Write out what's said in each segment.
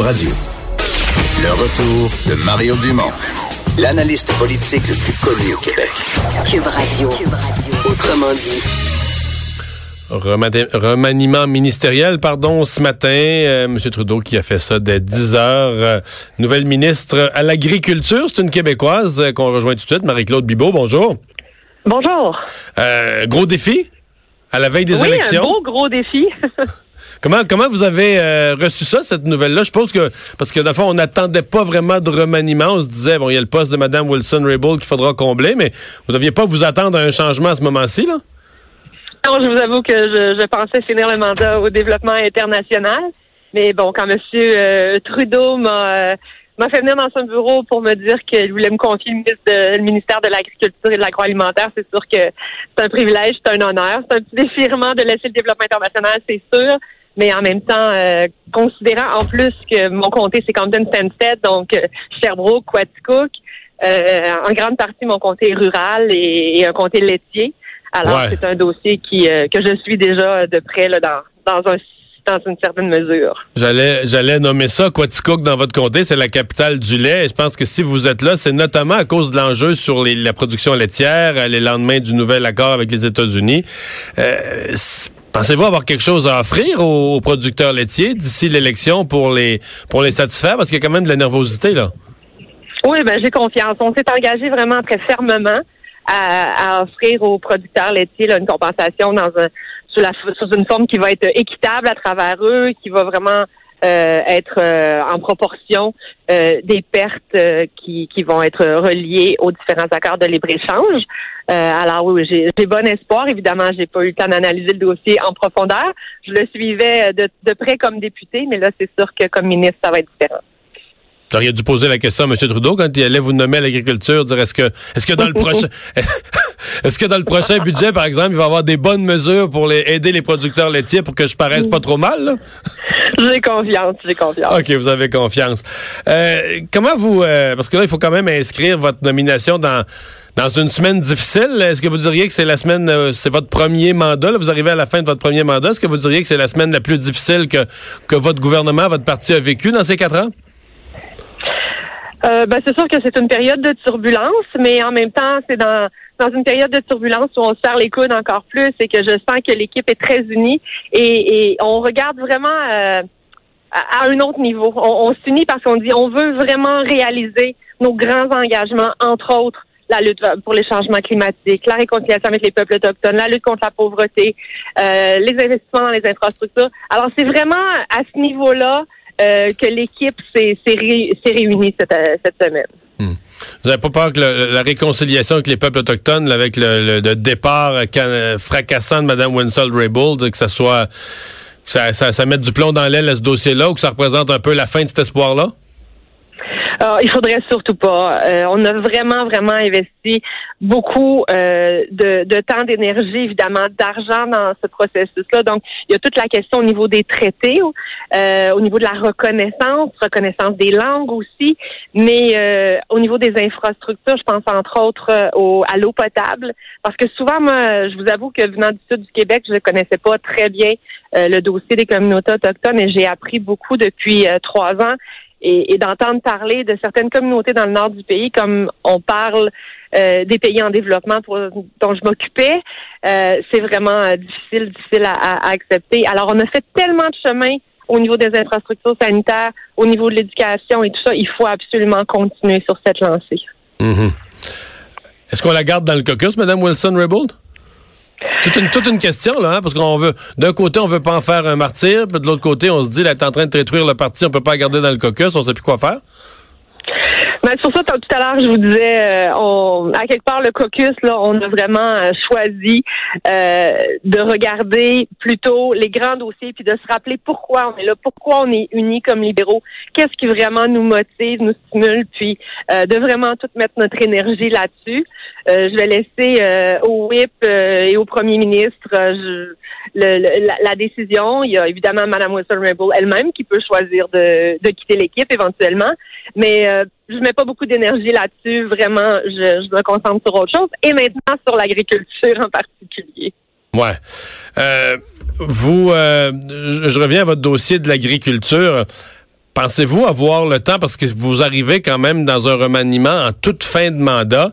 Radio. Le retour de Mario Dumont, l'analyste politique le plus connu au Québec. Cube Radio. Autrement dit. Remaniement ministériel, pardon, ce matin. Euh, M. Trudeau qui a fait ça dès 10 heures. Euh, nouvelle ministre à l'agriculture. C'est une Québécoise euh, qu'on rejoint tout de suite. Marie-Claude Bibot, bonjour. Bonjour. Euh, gros défi à la veille des oui, élections. un beau gros défi. Comment, comment vous avez euh, reçu ça, cette nouvelle-là? Je pense que, parce que, dans on n'attendait pas vraiment de remaniement. On se disait, bon, il y a le poste de Mme Wilson-Raybould qu'il faudra combler, mais vous ne deviez pas vous attendre à un changement à ce moment-ci, là? Non, je vous avoue que je, pensais finir le mandat au développement international. Mais bon, quand M. Euh, Trudeau m'a euh, m'a fait venir dans son bureau pour me dire qu'il voulait me confier le ministère de l'Agriculture et de l'Agroalimentaire, c'est sûr que c'est un privilège, c'est un honneur. C'est un petit défirement de laisser le développement international, c'est sûr mais en même temps, euh, considérant en plus que mon comté, c'est Compton Stanstead, donc euh, Sherbrooke, Quaticook, euh, en grande partie, mon comté est rural et, un comté laitier. Alors, c'est un dossier qui que je suis déjà de près là, dans, dans un dans une certaine mesure. J'allais, j'allais nommer ça Quaticook dans votre comté, c'est la capitale du lait. Et je pense que si vous êtes là, c'est notamment à cause de l'enjeu sur les, la production laitière, les lendemains du nouvel accord avec les États-Unis. Euh, Pensez-vous avoir quelque chose à offrir aux, producteurs laitiers d'ici l'élection pour les pour les satisfaire? Parce qu'il y a quand même de la nervosité, là. Oui, ben j'ai confiance. On s'est engagé vraiment très fermement à, offrir aux producteurs laitiers une compensation dans un sous, la, sous une forme qui va être équitable à travers eux, qui va vraiment être euh, en proportion euh, des pertes qui, qui vont être reliées aux différents accords de libre-échange. alors oui, j'ai bon espoir. Évidemment, j'ai pas eu le temps d'analyser le dossier en profondeur. Je le suivais de, de près comme député, mais là, c'est sûr que comme ministre, ça va être différent. Vous auriez dû poser la question à M. Trudeau quand il allait vous nommer à l'agriculture, dire est-ce que est-ce que dans le prochain est-ce que dans le prochain budget, par exemple, il va y avoir des bonnes mesures pour les, aider les producteurs laitiers pour que je paraisse pas trop mal? J'ai confiance, j'ai confiance. OK, vous avez confiance. Euh, comment vous euh, parce que là, il faut quand même inscrire votre nomination dans dans une semaine difficile, est-ce que vous diriez que c'est la semaine, euh, c'est votre premier mandat, là, vous arrivez à la fin de votre premier mandat, est-ce que vous diriez que c'est la semaine la plus difficile que, que votre gouvernement, votre parti a vécu dans ces quatre ans? Euh, ben, c'est sûr que c'est une période de turbulence, mais en même temps, c'est dans dans une période de turbulence où on se serre les coudes encore plus et que je sens que l'équipe est très unie et, et on regarde vraiment euh, à, un autre niveau. On, on s'unit parce qu'on dit on veut vraiment réaliser nos grands engagements, entre autres la lutte pour les changements climatiques, la réconciliation avec les peuples autochtones, la lutte contre la pauvreté, euh, les investissements dans les infrastructures. Alors c'est vraiment à ce niveau-là euh, que l'équipe s'est réunie cette, euh, semaine. Hmm. Vous n'avez pas peur que la réconciliation avec les peuples autochtones, avec le, départ fracassant de Mme Winslow-Raybould, que ça soit ça, ça, ça mette du plomb dans l'aile à ce dossier-là ou que ça représente un peu la fin de cet espoir-là? Ah, il faudrait surtout pas. Euh, on a vraiment, vraiment investi beaucoup euh, de, de, temps, d'énergie, évidemment, d'argent dans ce processus-là. Donc, il y a toute la question au niveau des traités, euh, au niveau de la reconnaissance, reconnaissance des langues aussi, mais euh, au niveau des infrastructures, je pense entre autres euh, au, à l'eau potable, parce que souvent, moi, je vous avoue que venant du sud du Québec, je ne connaissais pas très bien le dossier des communautés autochtones et j'ai appris beaucoup depuis trois ans et, d'entendre parler de certaines communautés dans le nord du pays, comme on parle euh, des pays en développement dont je m'occupais, euh, c'est vraiment euh, difficile, difficile à, accepter. Alors, on a fait tellement de chemin au niveau des infrastructures sanitaires, au niveau de l'éducation et tout ça. Il faut absolument continuer sur cette lancée. Mm-hmm. Est-ce qu'on la garde dans le caucus, Mme Wilson-Raybould? Toute une, toute une question, là, hein, parce qu'on veut, d'un côté, on veut pas en faire un martyr, puis de l'autre côté, on se dit, là, est en train de détruire le parti, on peut pas la garder dans le caucus, on sait plus quoi faire. Ben, sur ça, tout à l'heure, je vous disais, euh, on, à quelque part, le caucus, là, on a vraiment euh, choisi euh, de regarder plutôt les grands dossiers, puis de se rappeler pourquoi on est là, pourquoi on est unis comme libéraux, qu'est-ce qui vraiment nous motive, nous stimule, puis de vraiment tout mettre notre énergie là-dessus. je vais laisser au whip et au premier ministre le, la, la, décision. Il y a évidemment Mme Wilson-Raybould elle-même qui peut choisir de, de quitter l'équipe éventuellement, mais je mets pas beaucoup d'énergie là-dessus. Vraiment, je, me concentre sur autre chose. Et maintenant, sur l'agriculture en particulier. Ouais. Euh, vous, euh, je, reviens à votre dossier de l'agriculture. pensez-vous avoir le temps, parce que vous arrivez quand même dans un remaniement en toute fin de mandat,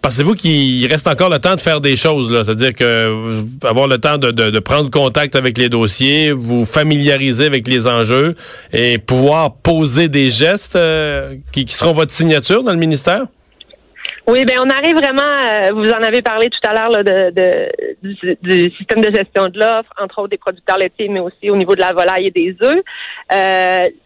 Pensez-vous qu'il reste encore le temps de faire des choses? C'est-à-dire que euh, avoir le temps de, prendre contact avec les dossiers, vous familiariser avec les enjeux et pouvoir poser des gestes euh, qui, seront votre signature dans le ministère? Oui, ben on arrive vraiment, euh, vous en avez parlé tout à l'heure de, du, système de gestion de l'offre, entre autres des producteurs laitiers, mais aussi au niveau de la volaille et des œufs.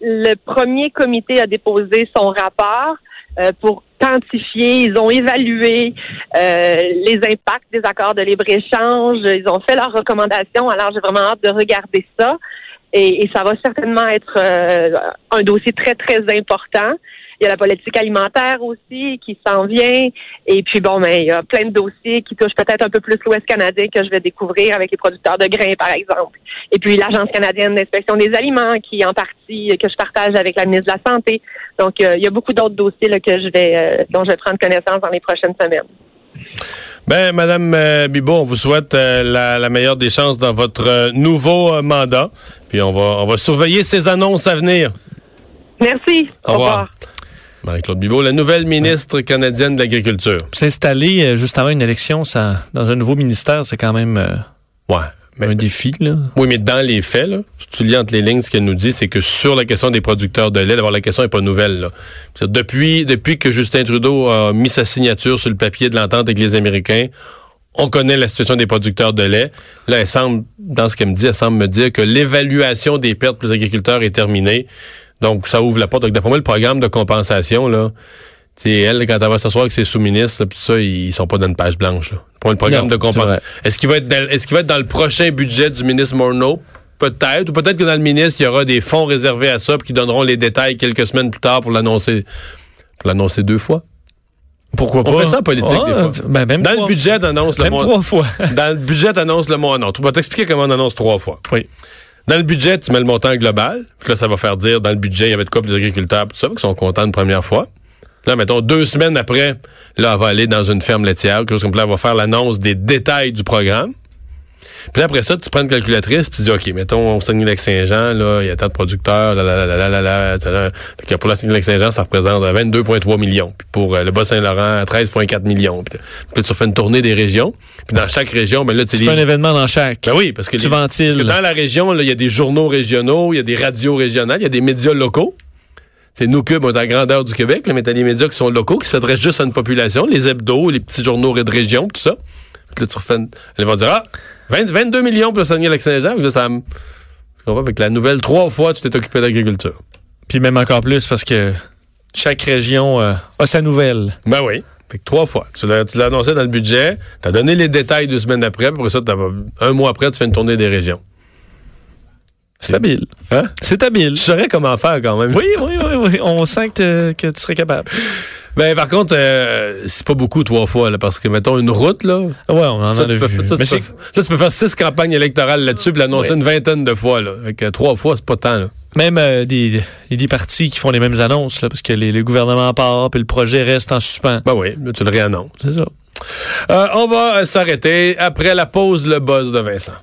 le premier comité a déposé son rapport. Euh, pour quantifier, ils ont évalué euh, les impacts des accords de libre-échange, ils ont fait leurs recommandations, alors j'ai vraiment hâte de regarder ça. Et, ça va certainement être euh, un dossier très, très important. Il y a la politique alimentaire aussi qui s'en vient. Et puis, bon, mais il y a plein de dossiers qui touchent peut-être un peu plus l'Ouest canadien que je vais découvrir avec les producteurs de grains, par exemple. Et puis, l'Agence canadienne d'inspection des aliments qui, en partie, que je partage avec la ministre de la Santé. Donc, euh, il y a beaucoup d'autres dossiers là, que je vais, euh, dont je vais prendre connaissance dans les prochaines semaines. Ben, Madame euh, Bibot, on vous souhaite la, meilleure des chances dans votre nouveau mandat. Puis on va, on va surveiller ces annonces à venir. Merci. Au, revoir. Marie-Claude Bibeau, la nouvelle ministre canadienne de l'Agriculture. S'installer euh, juste avant une élection ça, dans un nouveau ministère, c'est quand même euh, ouais, un défi. Là. Oui, mais dans les faits, là, si tu lis entre les lignes, ce qu'elle nous dit, c'est que sur la question des producteurs de lait, d'abord, la question n'est pas nouvelle. Là. Depuis, depuis que Justin Trudeau a mis sa signature sur le papier de l'entente avec les Américains, on connaît la situation des producteurs de lait. Là, elle semble, dans ce qu'elle me dit, elle semble me dire que l'évaluation des pertes pour les agriculteurs est terminée. Donc, ça ouvre la porte. Donc, d'après moi, le programme de compensation, là, tu elle, quand elle va s'asseoir avec ses sous-ministres, tout ça, ils sont pas dans une page blanche. Pour le programme de compensation. Est-ce qu'il va être dans, est-ce qu'il va être dans le prochain budget du ministre Morneau? Peut-être. Ou peut-être que dans le ministre, il y aura des fonds réservés à ça, puis qui donneront les détails quelques semaines plus tard pour l'annoncer, pour l'annoncer deux fois. Pourquoi pas? On fait ça en politique, des fois. Ben, même dans le budget, annonce le même trois fois. dans le budget, annonce le mois. Non, tu vas t'expliquer comment on annonce trois fois. Oui. Dans le budget, tu mets le montant global. Puis là, ça va faire dire, dans le budget, il y avait de quoi pour les agriculteurs, tout ça, qui sont contents une première fois. Là, mettons, deux semaines après, là, elle va aller dans une ferme laitière, quelque chose comme ça, elle va faire l'annonce des détails du programme. Puis après ça, tu prends une calculatrice, puis tu dis, OK, mettons, au Saguenay-Lac-Saint-Jean, là, il y a tant de producteurs, là, là, là, là, là, là, là. que pour la Saguenay-Lac-Saint-Jean, ça représente 22,3 millions. Puis pour euh, le Bas-Saint-Laurent, 13,4 millions. Puis, puis tu fais une tournée des régions. Puis dans chaque région, ben là, tu fais un événement dans chaque. Ben oui, parce que, tu ventiles. dans la région, il y a des journaux régionaux, il y a des radios régionales, il y a des médias locaux. C'est nous cubes, on est à la grandeur du Québec, là, mais t'as des médias qui sont locaux, qui s'adressent juste à une population, les hebdos, les petits journaux de région, tout ça. Puis là, tu refais, ils vont dire, ah, 22 millions pour le Saguenay-Lac-Saint-Jean. Ça avec la nouvelle, trois fois, tu t'es occupé d'agriculture. Puis même encore plus parce que chaque région euh, a sa nouvelle. Ben oui. Fait que trois fois. Tu l'as annoncé dans le budget, tu as donné les détails deux semaines après, puis après ça, un mois après, tu fais une tournée des régions. C'est habile. Hein? C'est habile. Je saurais comment faire quand même. Oui, oui, oui, oui. On sent que, que tu serais capable. Ben, par contre, euh, c'est pas beaucoup trois fois, là, parce que, mettons, une route, là. Ouais, on en a vu. ça, tu peux, tu peux, faire six campagnes électorales là-dessus, puis l'annoncer une vingtaine de fois, là. Fait trois fois, c'est pas tant, là. Même euh, des, des partis qui font les mêmes annonces, là, parce que les, le gouvernement part, puis le projet reste en suspens. Ben oui, là, tu le réannonces. C'est ça. Euh, on va s'arrêter après la pause, le buzz de Vincent.